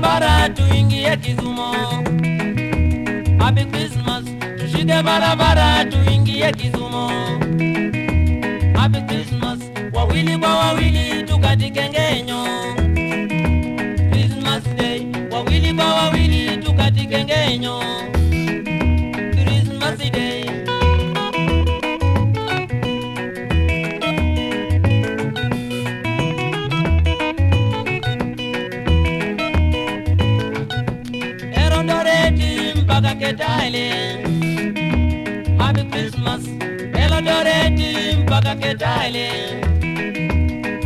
barabara tuingie Kizumo. Happy Christmas, tushike barabara tuingie Kizumo. Happy Christmas, wawili kwa wawili tukatike ngenyo. Christmas Day, wawili kwa wawili tukatike ngenyo. Serengeti mpaka Ketale.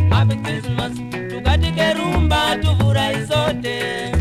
Happy Christmas, tukatike rumba tufurahi sote.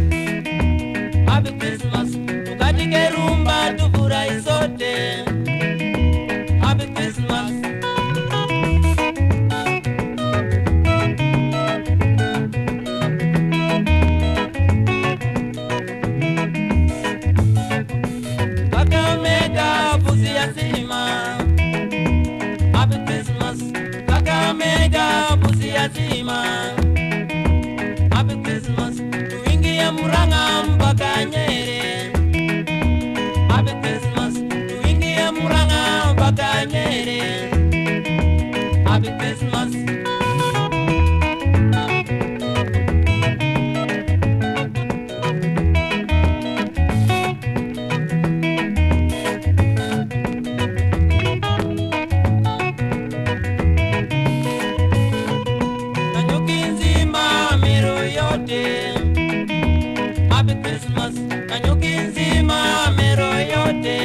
nzima mero yote.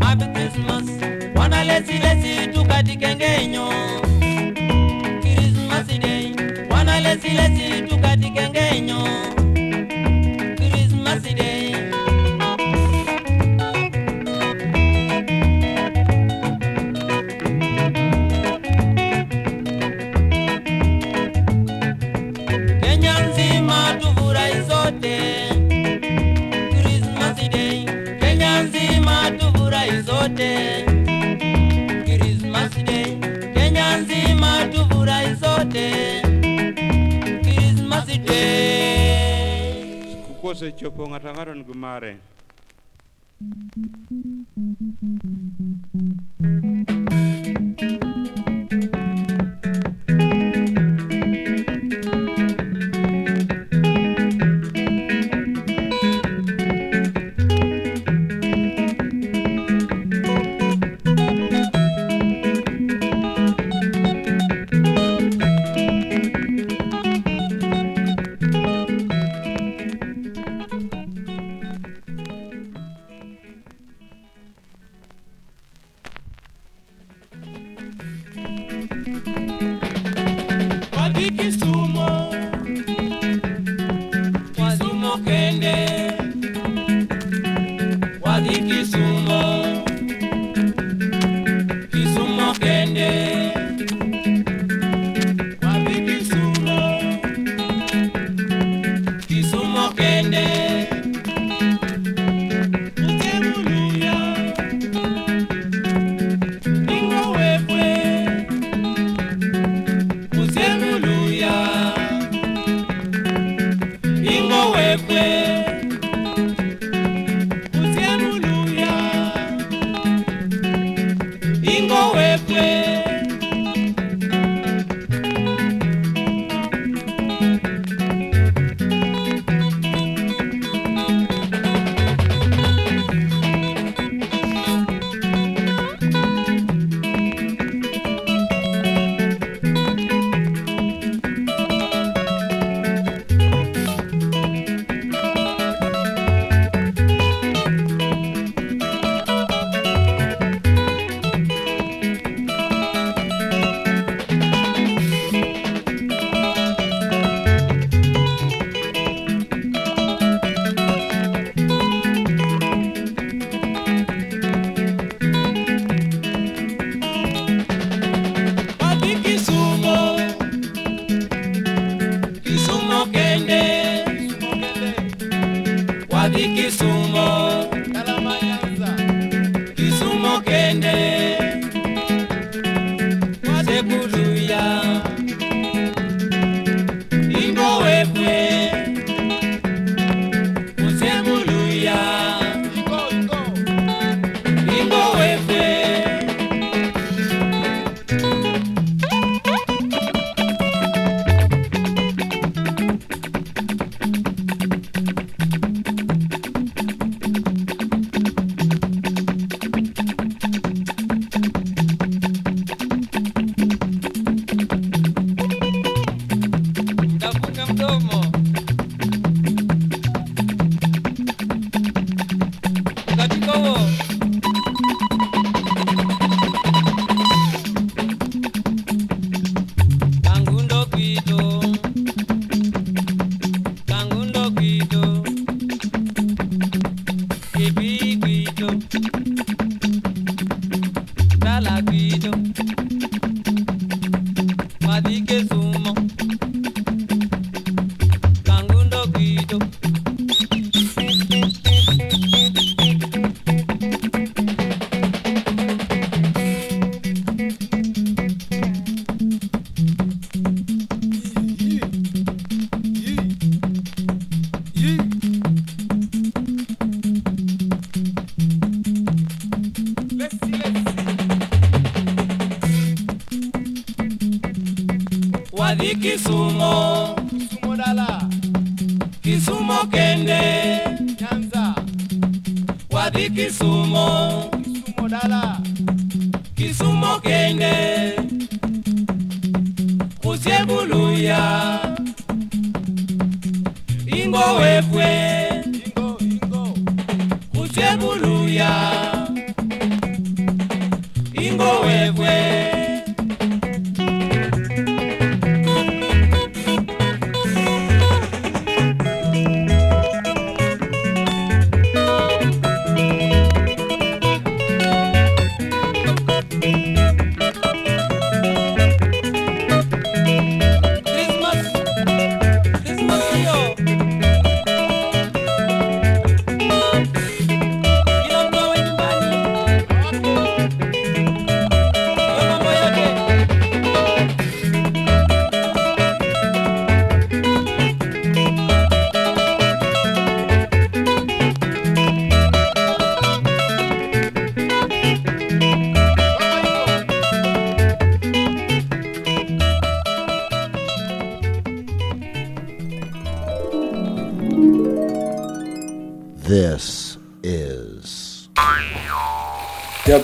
Happy Christmas. Wanalesilesi tukatikenge nyo Christmas osechopo ng'ato ang'ato nigi mare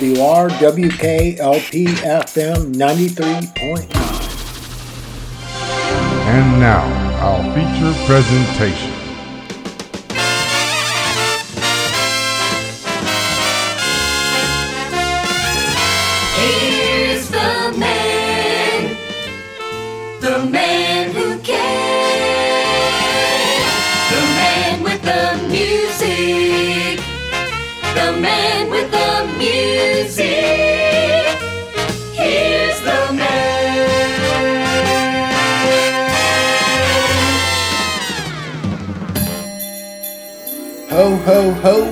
WRWKLPFM 93.9. And now, our feature presentation.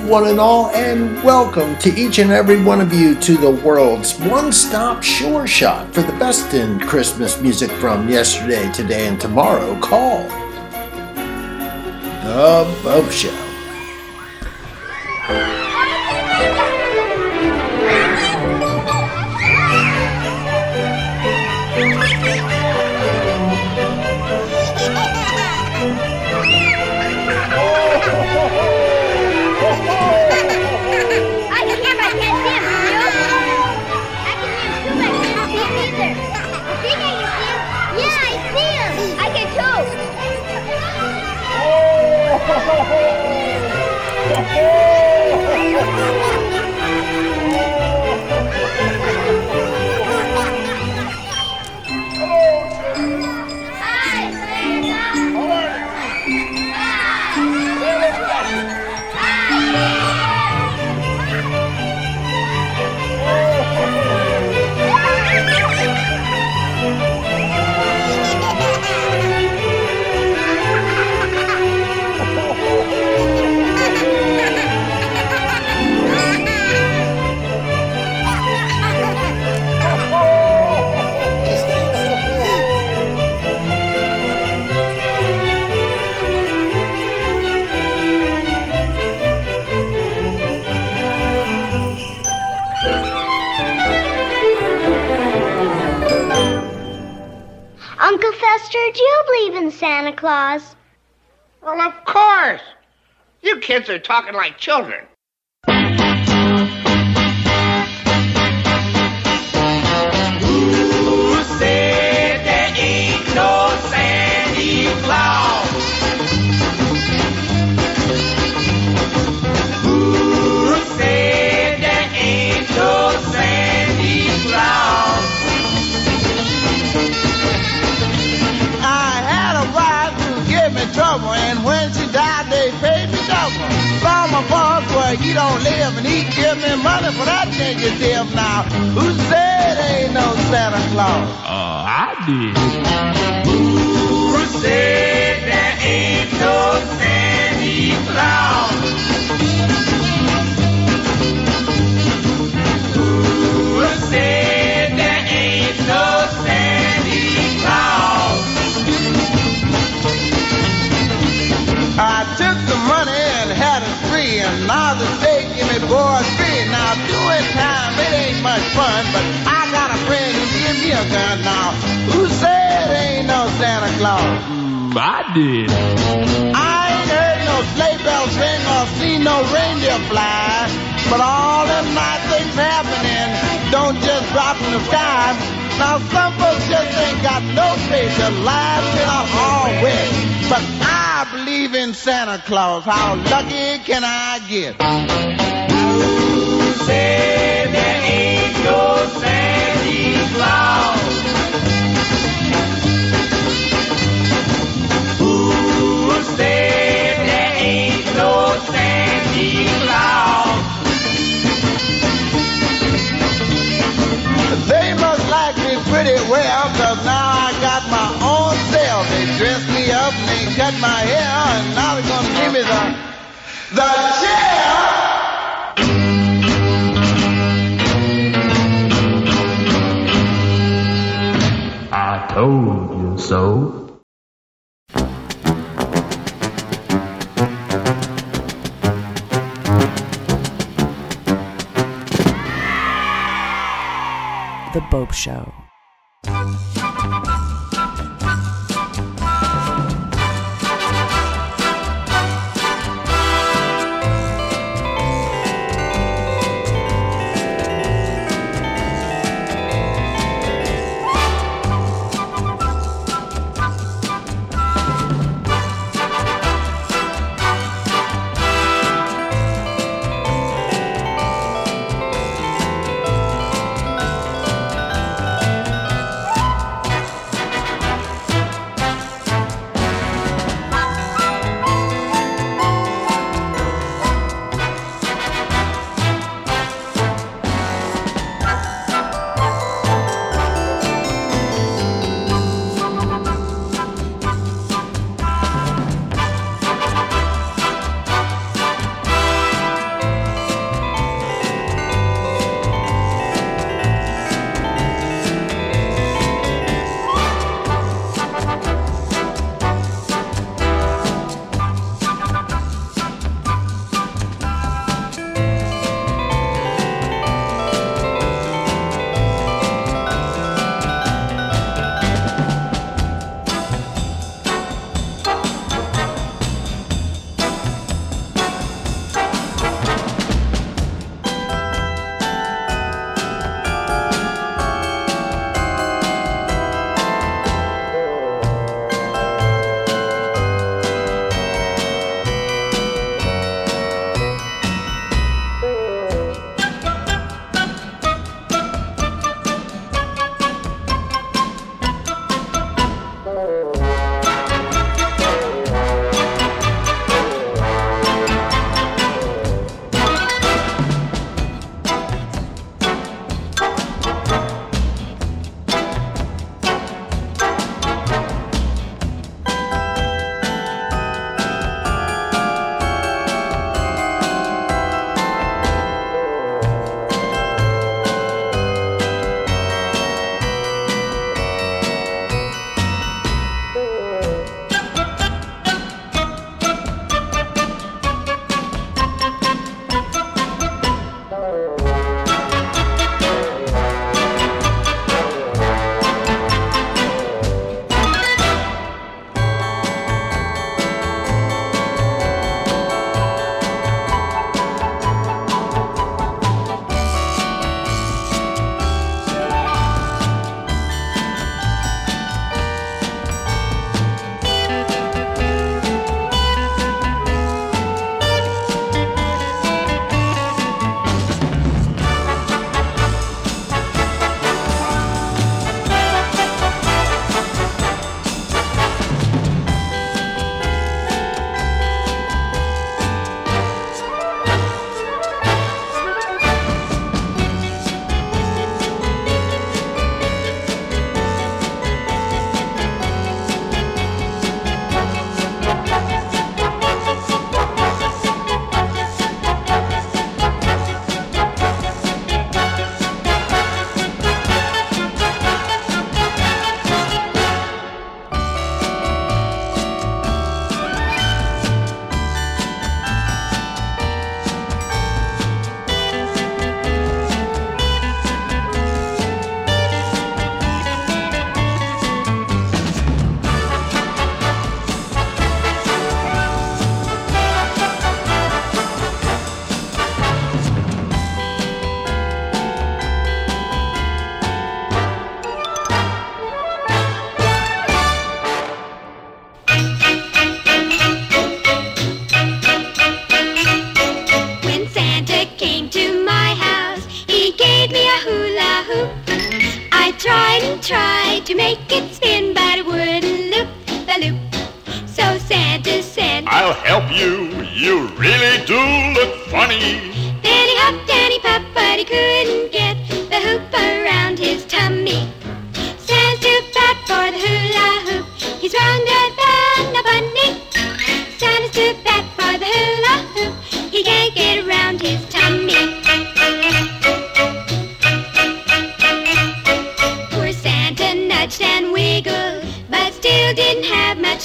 one and all, and welcome to each and every one of you to the world's one stop sure shot for the best in Christmas music from yesterday, today, and tomorrow Call The Bopst Show. Santa Claus? Well, of course. You kids are talking like children. he don't live and he give me money for that negative now. Who said ain't no Santa Claus? Uh, I did. Who said there ain't no Santa Claus? Who said there ain't no Santa Claus? I took the money and had and mother's give me for a spin. Now, doing time, it ain't much fun, but I got a friend who gives me a gun now. Who said ain't no Santa Claus? Mm, I did. I ain't heard no sleigh bells ring or seen no reindeer fly, but all them nice things happening don't just drop from the sky. Now some folks just ain't got no faith. Their lives been a hard way. But I believe in Santa Claus. How lucky can I get? Who said there ain't no Santa Claus? Who said there ain't no Santa Claus? Me pretty well, cause now I got my own self. They dress me up and they cut my hair, and now they're gonna give me the, the chair. I told you so. The Bopst Show.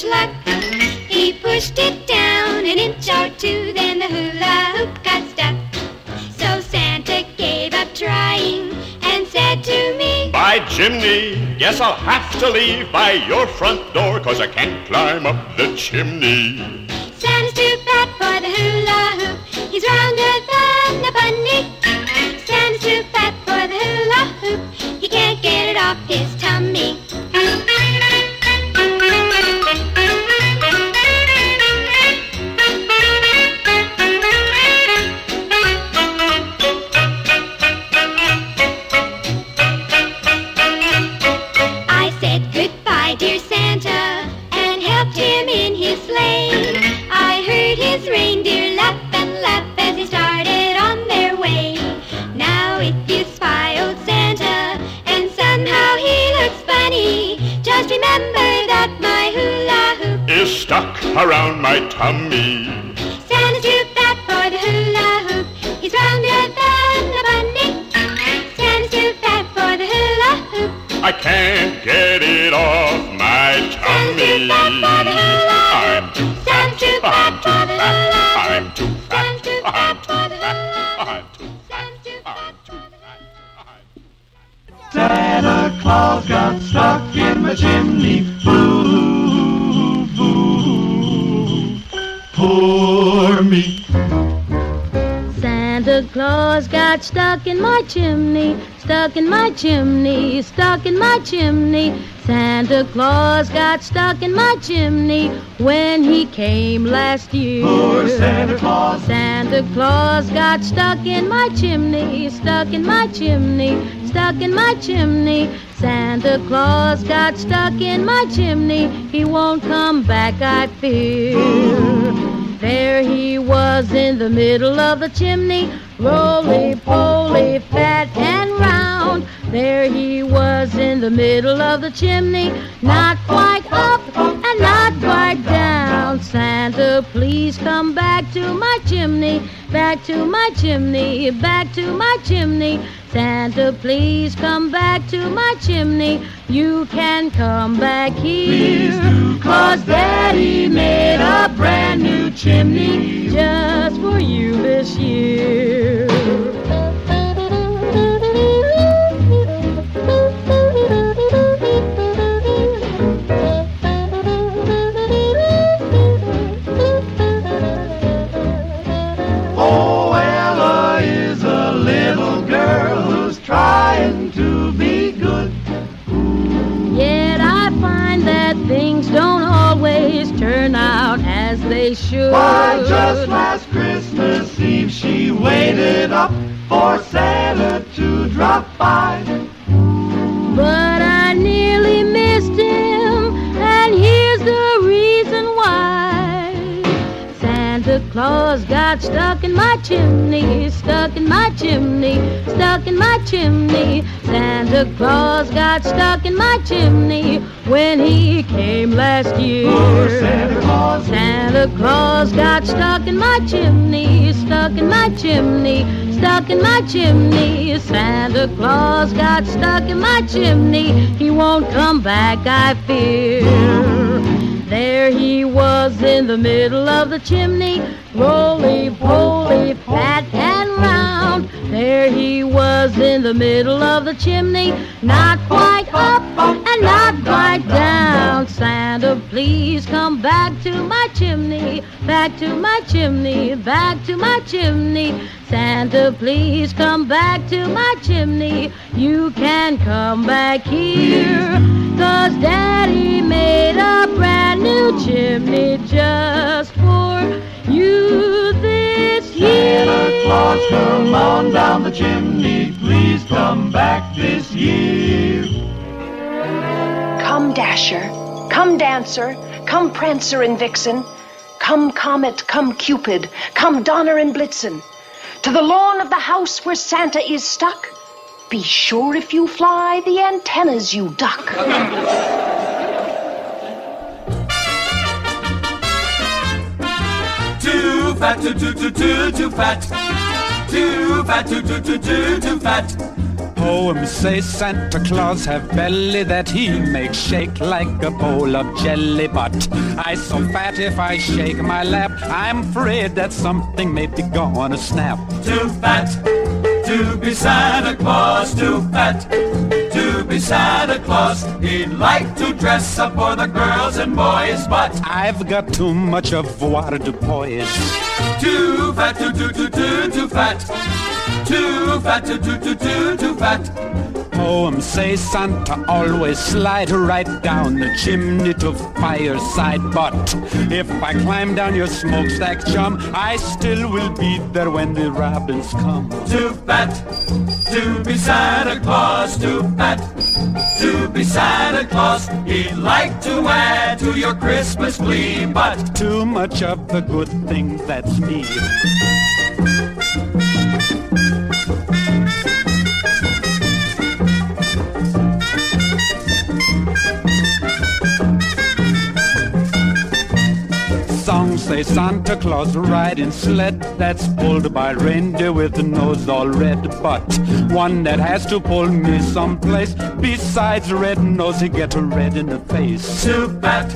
Luck. He pushed it down an inch or two, then the hula hoop got stuck. So Santa gave up trying and said to me, By Jimmy, guess I'll have to leave by your front door, cause I can't climb up the chimney. Around my tummy. Santa's too fat for the hula hoop. He's rounder than a bunny. Santa's too fat for the hula hoop. I can't get it off my tummy. Claus got stuck in my chimney, stuck in my chimney, stuck in my chimney. Santa Claus got stuck in my chimney when he came last year. Poor Santa Claus. Santa Claus got stuck in my chimney, stuck in my chimney, stuck in my chimney. Santa Claus got stuck in my chimney. He won't come back, I fear. There he was in the middle of the chimney, roly poly, fat and round. There he was in the middle of the chimney, not quite up and not quite down. Santa, please come back to my chimney, back to my chimney, back to my chimney. Santa, please come back to my chimney. You can come back here. Cause Daddy made a brand new chimney just for you this year. Turn out as they should. Why, just last Christmas Eve she waited up for Santa to drop by. But I nearly missed him, and here's the reason why. Santa Claus got stuck in my chimney, stuck in my chimney, stuck in my chimney. Santa Claus got stuck in my chimney when he came last year. Poor Santa Claus. Santa Claus got stuck in my chimney, stuck in my chimney, stuck in my chimney. Santa Claus got stuck in my chimney. He won't come back, I fear. There he was in the middle of the chimney, roly poly, fat and round. There he was in the middle of the chimney, not quite up and not quite down. Santa, please come back to my chimney, back to my chimney, back to my chimney. Santa, please come back to my chimney. You can come back here. Cause Daddy made a brand new chimney just for you this. Santa Claus, come on down the chimney. Please come back this year. Come, Dasher. Come, Dancer. Come, Prancer and Vixen. Come Comet, come Cupid, come Donner and Blitzen. To the lawn of the house where Santa is stuck. Be sure if you fly, the antennas you duck. fat, too, too, too, too, too fat. Too fat, too, too, too, too, too fat. Oh, Poems say Santa Claus have belly that he makes shake like a bowl of jelly. But I so fat if I shake my lap, I'm afraid that something may be gonna snap. Too fat to be Santa Claus. Too fat Santa Claus. He'd like to dress up for the girls and boys, but I've got too much of water to poise. Too fat, too, too, too, too, too fat. Too fat, too, too, too, too, too fat. Poems say Santa always slide right down the chimney to fireside. But if I climb down your smokestack, chum, I still will be there when the robins come. Too fat to be Santa Claus. Too fat to be Santa Claus. He'd like to add to your Christmas glee, but too much of the good thing that's me. Say Santa Claus riding sled that's pulled by reindeer with the nose all red. But one that has to pull me someplace besides red nose, he get a red in the face. Too fat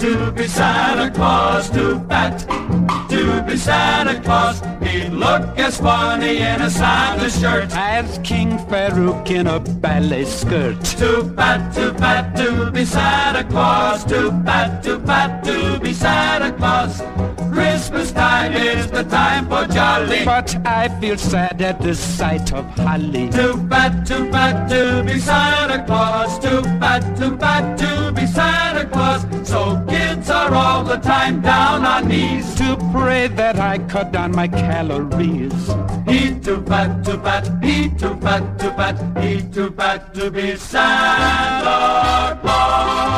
to be Santa Claus. Too fat to be Santa Claus. He'd look as funny in a Santa shirt as King Farouk in a ballet skirt. Too fat, too fat to be Santa Claus. Too fat, too fat to be Santa Claus. Christmas time is the time for jolly. But I feel sad at the sight of holly. Too fat, too fat to be Santa Claus. Too fat, too fat to be Santa Claus. So kids are all the time down on knees to pray that I cut down my calories. He too fat, too fat, he too fat, too fat, he too fat to be Santa Claus.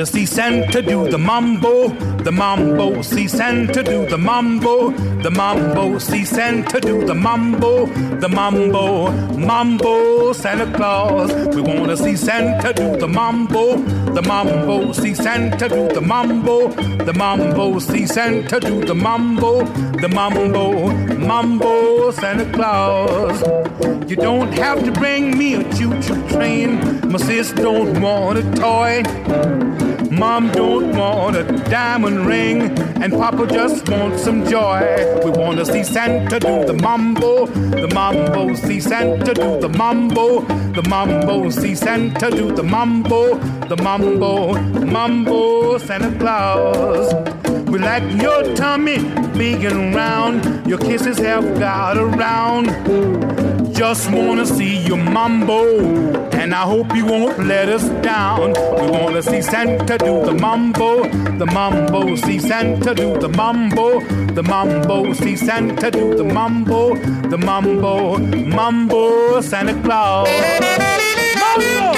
to see Santa do the mambo, the mambo. See Santa do the mambo, the mambo. See Santa do the mambo, the mambo, mambo. Santa Claus. We want to see Santa do the mambo, the mambo. See Santa do the mambo, the mambo. See Santa do the mambo, the mambo, mambo. Santa Claus. You don't have to bring me a choo-choo train. My sis don't want a toy. Mom don't want a diamond ring, and Papa just wants some joy. We want to see Santa do the mambo, the mambo. See Santa do the mambo, the mambo. See Santa do the mambo, the mambo, mambo. Santa Claus. We like your tummy big and round. Your kisses have got around. Just wanna see your mambo, and I hope you won't let us down. We wanna see Santa do the mambo, the mambo. See Santa do the mambo, the mambo. See Santa do the mambo, the mambo, mambo. Santa Claus, mambo.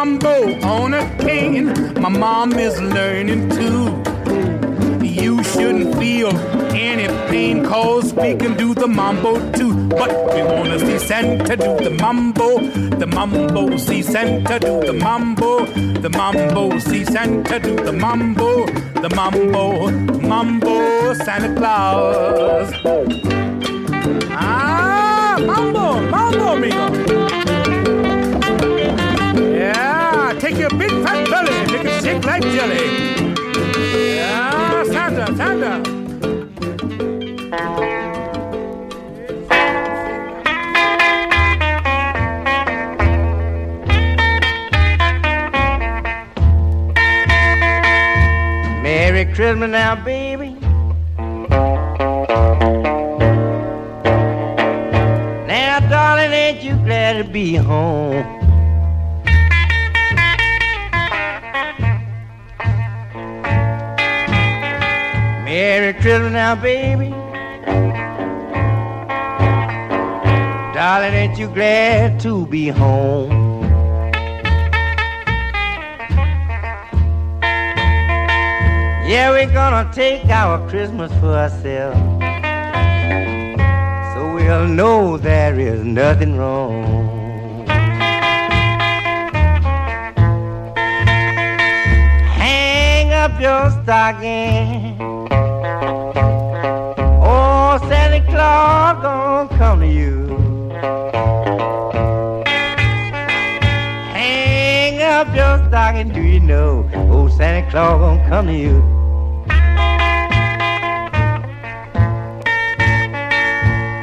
Mambo on a cane. My mom is learning too. You shouldn't feel any pain, cause we can do the mambo too. But we wanna see Santa do the mambo, the mambo, see Santa do the mambo, the mambo, see Santa do the mambo, the mambo, mambo, Santa Claus. Ah, mambo, mambo, amigo. jelly, grape jelly. Yeah, Santa, Santa. Merry Christmas now, baby. Now, darling, ain't you glad to be home? Now, baby. Darling, ain't you glad to be home? Yeah, we're gonna take our Christmas for ourselves. So we'll know there is nothing wrong. Hang up your stocking. Your stocking, do you know? Oh, Santa Claus gonna come to you.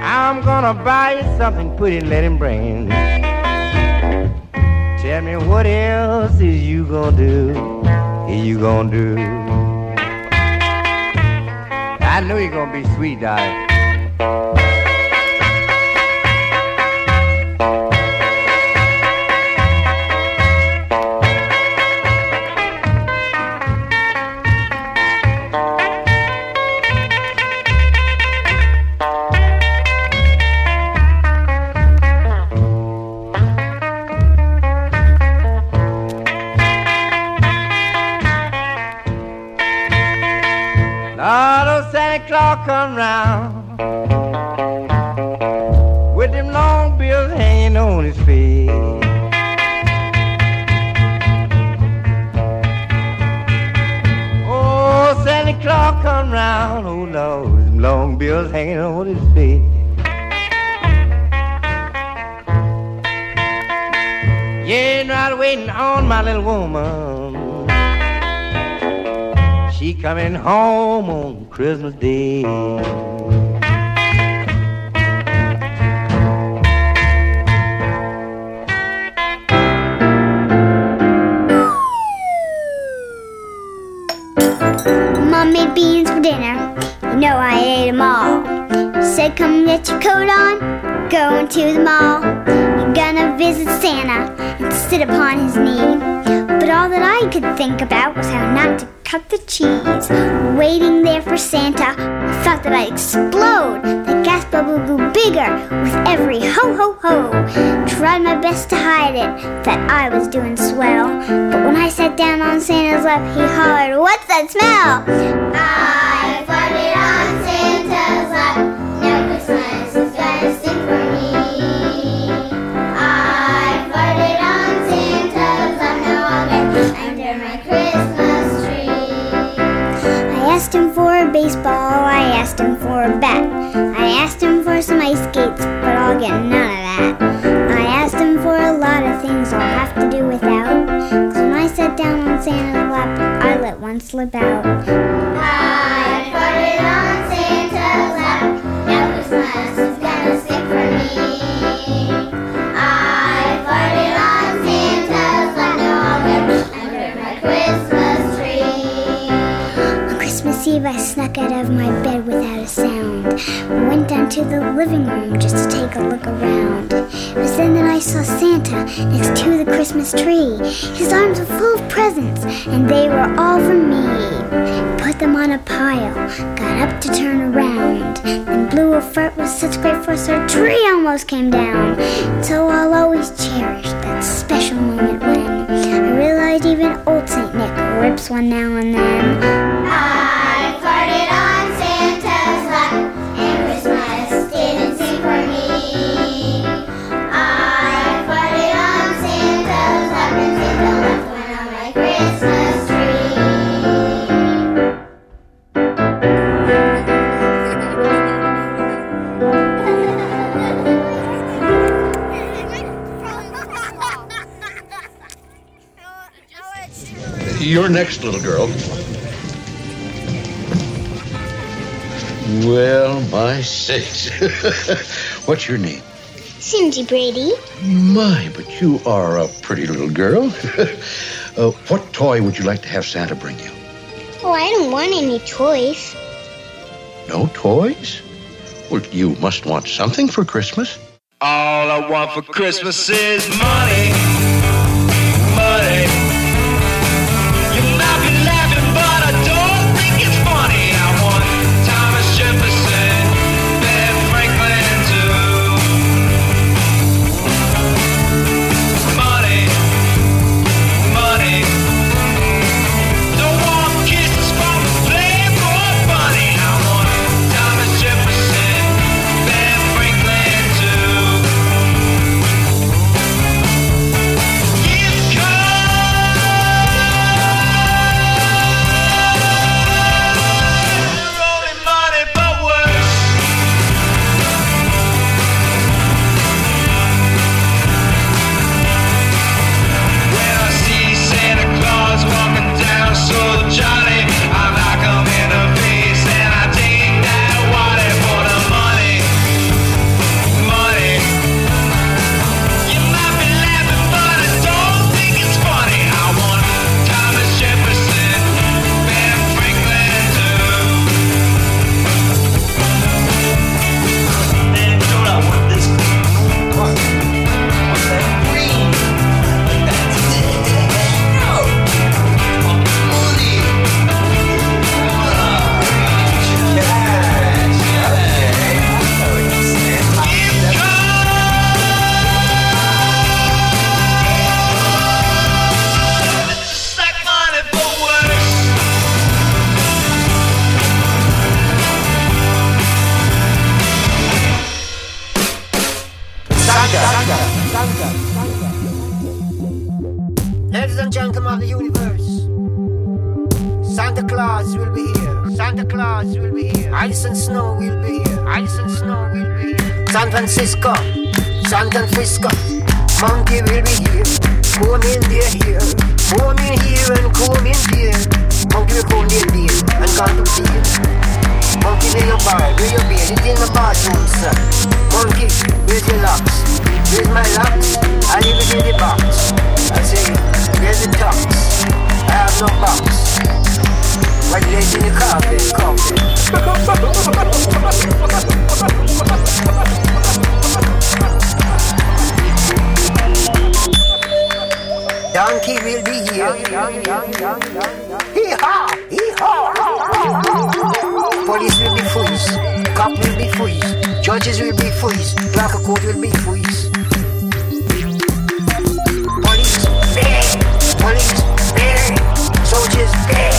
I'm gonna buy you something pretty let him bring. Tell me what else is you gonna do? Is you gonna do? I know you're gonna be sweet, darling. Home on Christmas Day. Mom made beans for dinner. You know I ate them all. Said, come get your coat on. Going to the mall. You're gonna visit Santa and sit upon his knee. But all that I could think about was how not to cut the cheese. Waiting there for Santa, I thought that I'd explode. The gas bubble grew bigger with every ho ho ho. Tried my best to hide it, that I was doing swell. But when I sat down on Santa's lap, he hollered, What's that smell? I farted on Santa's lap. For a baseball. I asked him for a bat. I asked him for some ice skates, but I'll get none of that. I asked him for a lot of things I'll have to do without. Cause when I sat down on Santa's lap, I let one slip out. I Out of my bed without a sound. Went down to the living room just to take a look around. It was then that I saw Santa next to the Christmas tree. His arms were full of presents, and they were all for me. Put them on a pile, got up to turn around, then blew a fart with such great force our tree almost came down. So I'll always cherish that special moment when I realized even old Saint Nick rips one now and then. What's your name? Cindy Brady. My, but you are a pretty little girl. uh, what toy would you like to have Santa bring you? Oh, I don't want any toys. No toys? Well, you must want something for Christmas. All I want for Christmas is money. Money. Donkey will be here. Hee-haw! Hee-haw! Police will be freeze. Cop will be freeze. Judges will be freeze. Of court will be freeze. Police, bang! Police, bang! Soldiers, bang!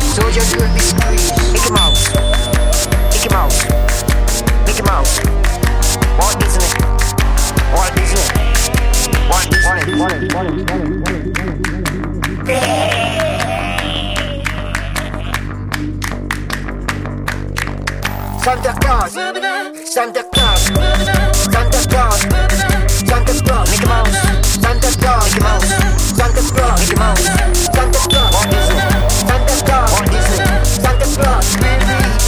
Soldiers will be squeezed. Mickey Mouse. Mickey Mouse. Mickey Mouse. Walt Disney. Santa Claus, Santa Claus, Santa Claus, Santa Claus, Mickey Mouse, Santa Claus, Mickey Mouse, Santa Claus, Mickey Mouse, Santa Claus, Walt Disney, Santa Claus, Walt Disney, Santa Claus,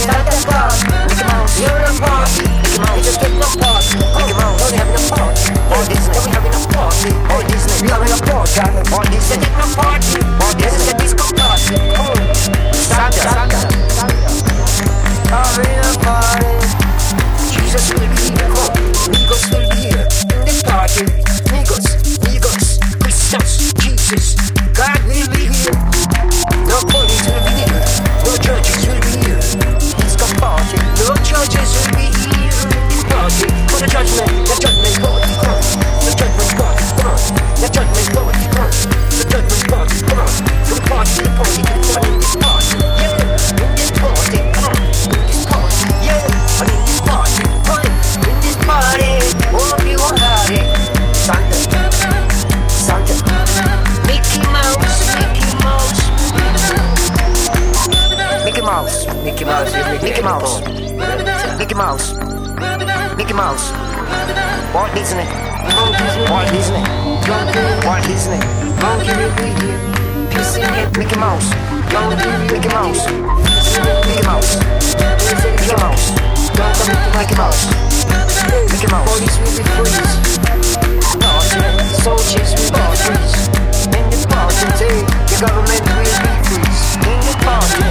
Santa Claus, Mickey Mouse, you're a party, Mickey Mouse, just get no party, Mickey Mouse, don't having a party, Walt Disney, we having a party, Disney, we having a party, Walt Disney, get no party, Walt Disney, the disco party, Santa, Santa, having a party. Jesus will be here. Migos will be here. This party. Migos, Migos, Christmas, Jesus. God will be here. No police will be here. No churches will be here. A party. No churches will be here. Party. For the judgment, the judgment party, Mickey Mouse, Mickey Mouse, Mickey Mouse, Mickey Mouse, Mickey Mouse, Mickey Mouse, Walt Disney. Walt Disney. Walt Disney. Mickey Mouse. Mickey Mouse. Mickey Mouse. Mickey Mouse. Mickey Mouse. Mickey Mouse. Police will be freeze. Soldiers will be. In the party, the government will be freeze. In the party,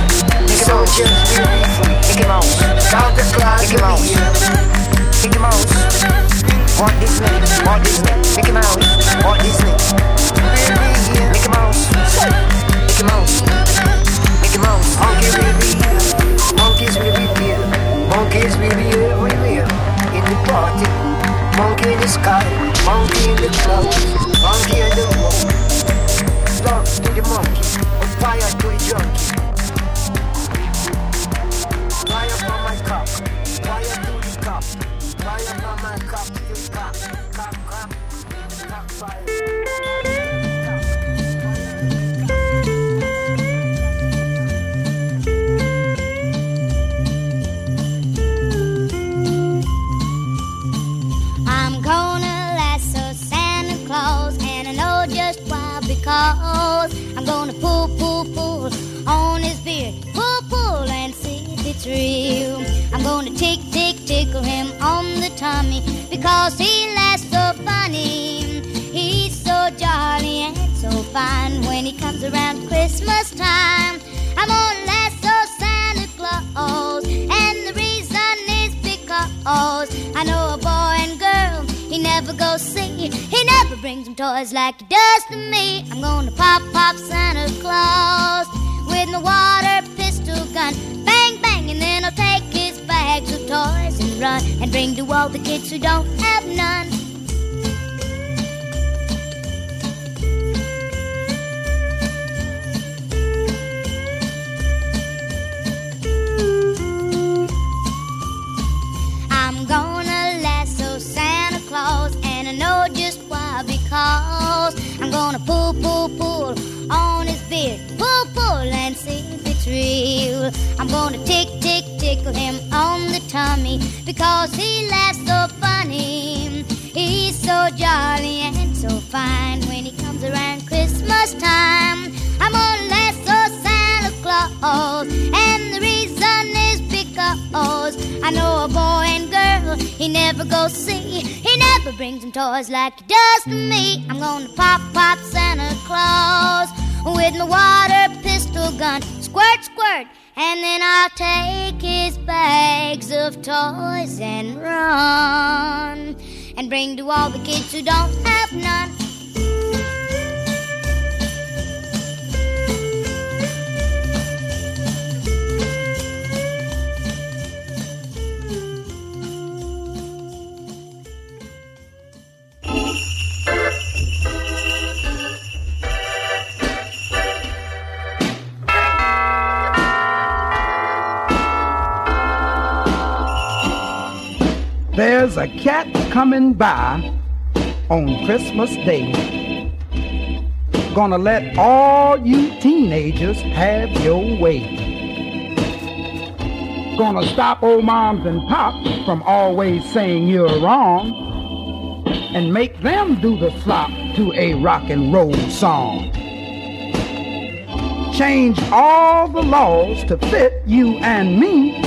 soldiers will be freeze. Mickey Mouse. Mickey Mouse. Mickey Mouse. Walt Disney, Walt Disney, Mickey Mouse, Walt Disney. Mickey Mouse, Mickey Mouse, Mickey Mouse. Monkey will be here, monkeys will be here, monkeys will be everywhere. In the party. Monkey in the sky, monkey in the clouds, monkey in the road. Stop to the monkey, fire to the junkie. Fire from my cup, fire to the cup, fire from my cup to the cup, cup, because he laughs so funny. He's so jolly and so fine when he comes around Christmas time. I'm gonna lasso Santa Claus, and the reason is because I know a boy and girl he never goes see. He never brings him toys like he does to me. I'm gonna pop, pop Santa Claus with my water pistol gun. Bang, bang, and then I'll take his bags of toys and run and bring to all the kids who don't have none. I'm gonna lasso Santa Claus, and I know just why because I'm gonna pull, pull, pull on his beard, pull, pull, and see I'm gonna tick, tick, tickle him on the tummy because he laughs so funny. He's so jolly and so fine when he comes around Christmas time. I'm gonna lasso Santa Claus, and the reason is because I know a boy and girl he never goes see. He never brings him toys like he does to me. I'm gonna pop, pop Santa Claus with my water pistol gun, squirt, squirt, and then I'll take his bags of toys and run and bring to all the kids who don't have none. A cat coming by on Christmas Day. Gonna let all you teenagers have your way. Gonna stop old moms and pops from always saying you're wrong and make them do the flop to a rock and roll song. Change all the laws to fit you and me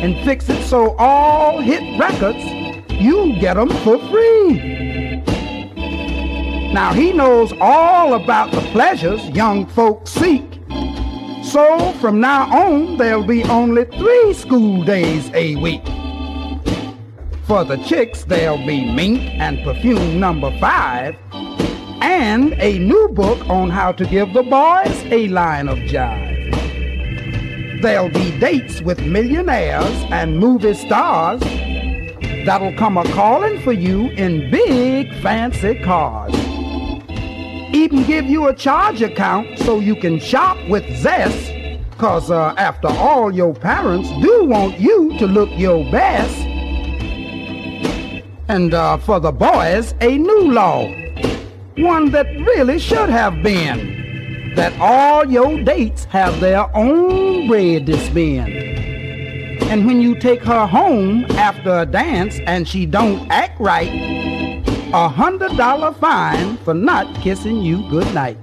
and fix it so all hit records you get them for free. Now he knows all about the pleasures young folks seek. So from now on there'll be only three school days a week. For the chicks there'll be mink and perfume number five and a new book on how to give the boys a line of jive. There'll be dates with millionaires and movie stars that'll come a calling for you in big fancy cars. Even give you a charge account so you can shop with zest. Cause uh, after all, your parents do want you to look your best. And uh, for the boys, a new law. One that really should have been that all your dates have their own bread to spend. And when you take her home after a dance and she don't act right, a hundred dollar fine for not kissing you goodnight.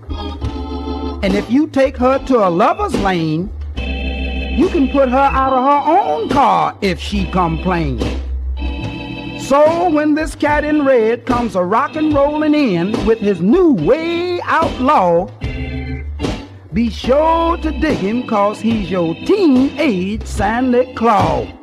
And if you take her to a lover's lane, you can put her out of her own car if she complains. So when this cat in red comes a rockin' rollin' in with his new way outlaw, be sure to dig him cause he's your teenage Santa Claus.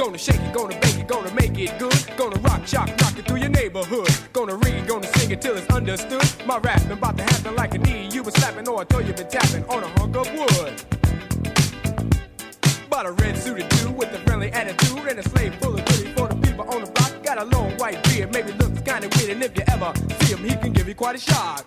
Gonna shake it, gonna bake it, gonna make it good. Gonna rock, shock, rock it through your neighborhood. Gonna read, gonna sing it till it's understood. My rap about to happen like a knee. You been slapping or I thought you been tapping on a hunk of wood. Bought a red suited dude with a friendly attitude and a slave full of goodies for the people on the block. Got a long white beard, maybe looks kinda weird, and if you ever see him, he can give you quite a shock.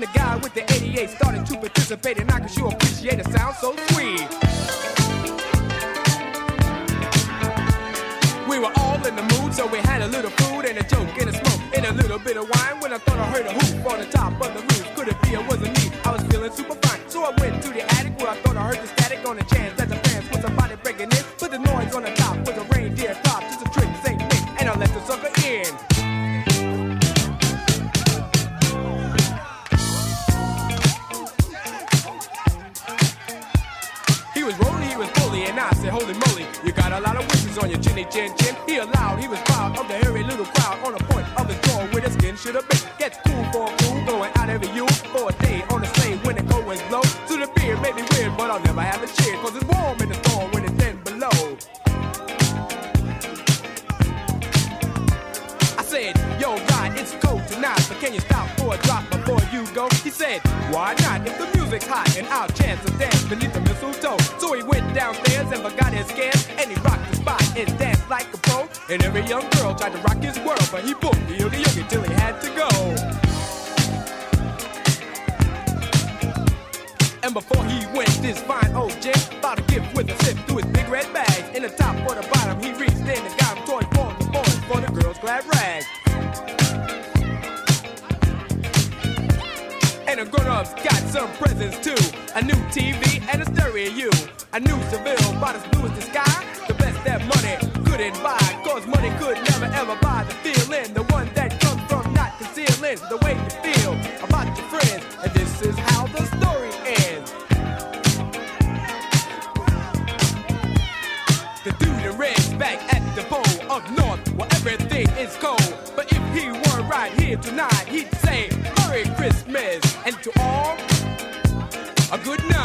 And the guy with the 88 started to participate, and I could sure appreciate the sound so sweet. We were all in the mood, so we had a little food and a joke and a smoke and a little bit of wine. When I thought I heard a hoop on the top of the roof, could it be it wasn't me? I was feeling super fine, so I went to the attic where I thought I heard the static on the chance that the on your chinny chin chin. He allowed, he was proud of the hairy little crowd on the point of the door where the skin should have been. Gets cool for a fool, going out every you for a day on the sleigh when the cold winds blow. To the beer may be weird, but I'll never have a cheer, cause it's warm in the storm when it's 10 below. I said, yo, right, it's cold tonight, but can you stop for a drop before you go? He said, why not? If the music's hot and our chance to dance beneath the mistletoe. So he went downstairs and forgot his scans, and he rocked and danced like a pro. And every young girl tried to rock his world, but he booked the yogi yogi till he had to go. And before he went, this fine old gent bought a gift with a sip through his big red bag. In the top or the bottom, he reached in and got him toys for the boys for the girls' glad rags. And the grown-ups got some presents too. A new TV and a stereo. A new Seville, about as blue the sky. The best that money couldn't buy. Cause money could never ever buy the feeling. The one that comes from not concealing the way you feel about your friends. And this is how the story ends. The dude in red's back at the pole up north where everything is cold. But if he were right here tonight, he'd say Merry Christmas and to all a good night.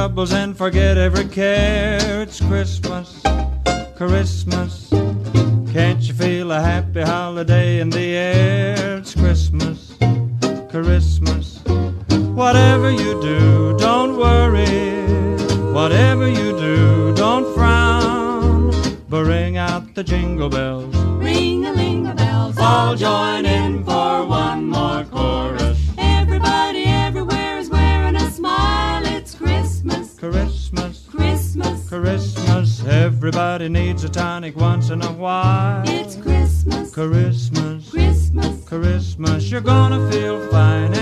Troubles and forget every care. It's Christmas, Christmas. Can't you feel a happy holiday in the air? It's Christmas, Christmas. Whatever you do, don't worry. Whatever you do, don't frown. But ring out the jingle bells. Ring a ling bells. All join Everybody needs a tonic once in a while. It's Christmas. Christmas, Christmas. Christmas. You're gonna feel fine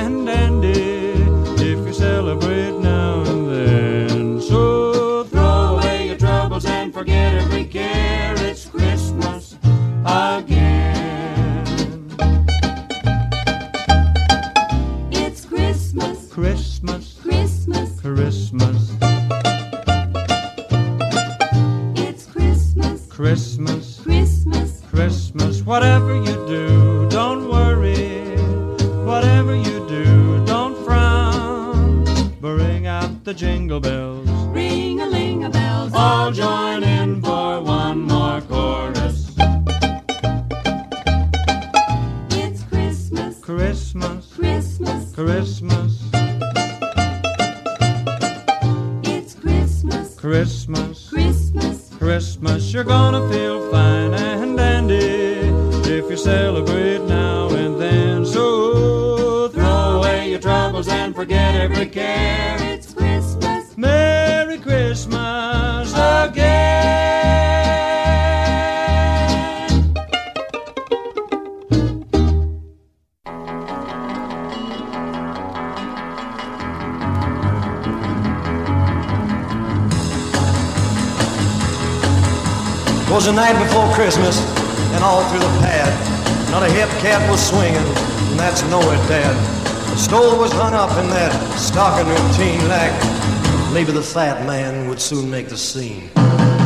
soon make the scene.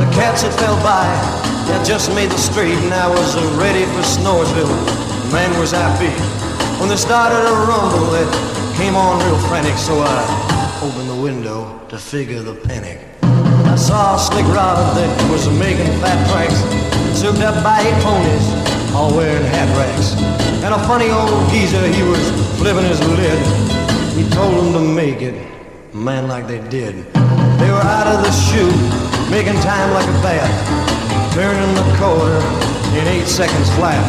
The cats that fell by had just made the street, and I was ready for Snoresville. Man, was beat. When they started a rumble, it came on real frantic, so I opened the window to figure the panic. I saw a slick rod that was making fat tracks, souped up by eight ponies, all wearing hat racks. And a funny old geezer, he was flipping his lid. He told them to make it, man, like they did. They were out of the chute, making time like a bat, turning the corner in eight seconds flat.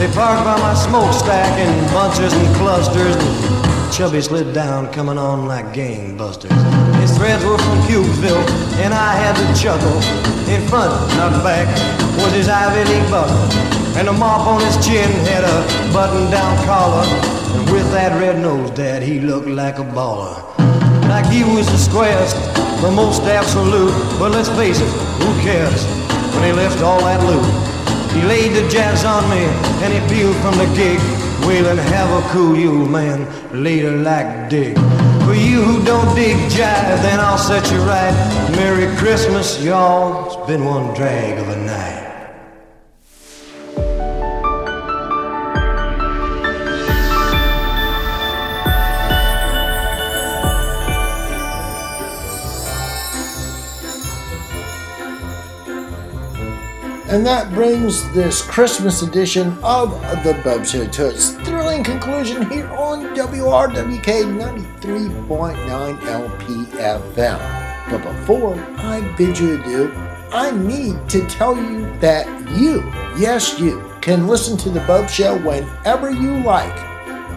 They parked by my smokestack in bunches and clusters. And Chubby slid down, coming on like gangbusters. His threads were from Cubesville, and I had to chuckle. In front, not back, was his Ivy League buckle. And the mop on his chin had a button-down collar. And with that red nose, Dad, he looked like a baller. Like he was the squarest, the most absolute. But let's face it, who cares when he left all that loot? He laid the jazz on me, and he peeled from the gig, wailing, have a cool you, man, later like dig. For you who don't dig jive, then I'll set you right. Merry Christmas, y'all. It's been one drag of a night. And that brings this Christmas edition of the Bopst Show to its thrilling conclusion here on WRWK 93.9 LPFM. But before I bid you adieu, I need to tell you that you, yes, you, can listen to the Bopst Show whenever you like.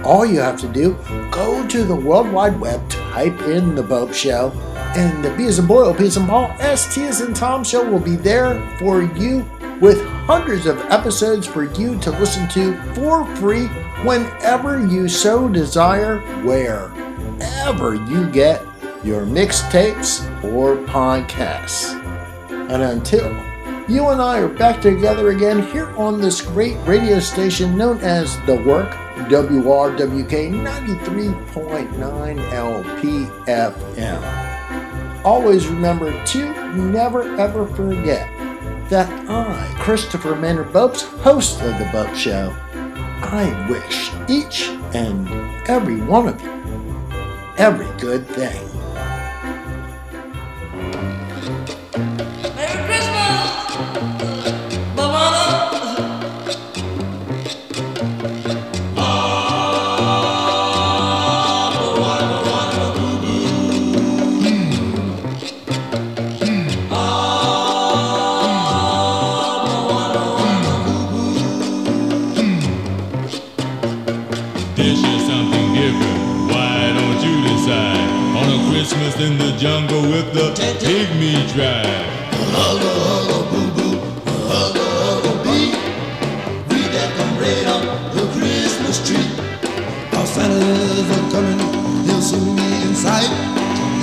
All you have to do, go to the World Wide Web, type in the Bopst Show, and the B as in boy, P as in Paul, S T as in Tom show will be there for you with hundreds of episodes for you to listen to for free whenever you so desire, wherever you get your mixtapes or podcasts. And until you and I are back together again here on this great radio station known as The Work, WRWK 93.9 LPFM. Always remember to never ever forget that I, Christopher Maynard Bopst, host of The Bopst Show, I wish each and every one of you every good thing. In the jungle with the pygmy tribe? Hugga, hugga, boo boo, hugga, hugga, bee. We decorate up the Christmas tree. Our Santas are coming, they'll soon be in sight.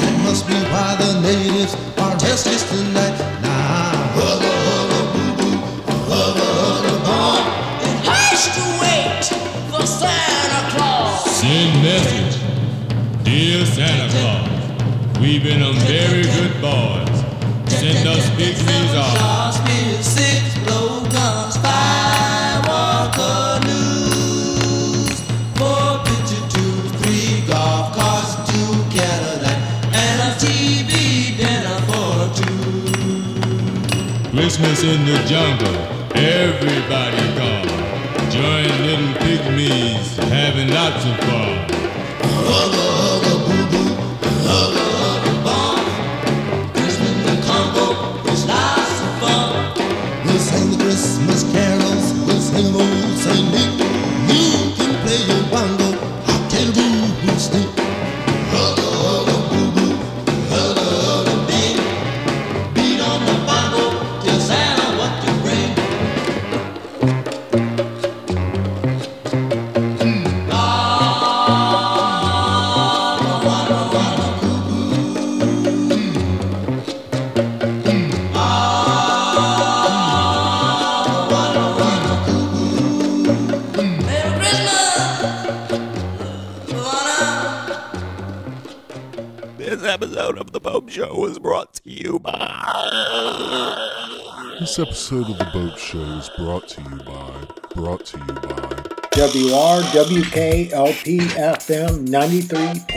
That must be why the natives are restless tonight. Now, Hugga, hugga, boo boo, hugga, hugga, bum. In haste to wait for Santa Claus. Send message. Dear Santa Claus, We've been a very good boys. Send us big results. Six blow guns, firewalker news. Four picture tubes, three golf carts, two Cadillac, dinner for two. Christmas in the jungle, everybody gone. Join little pygmies, having lots of fun. This episode of The Bopst Show is brought to you by, brought to you by WRWKLPFM 93.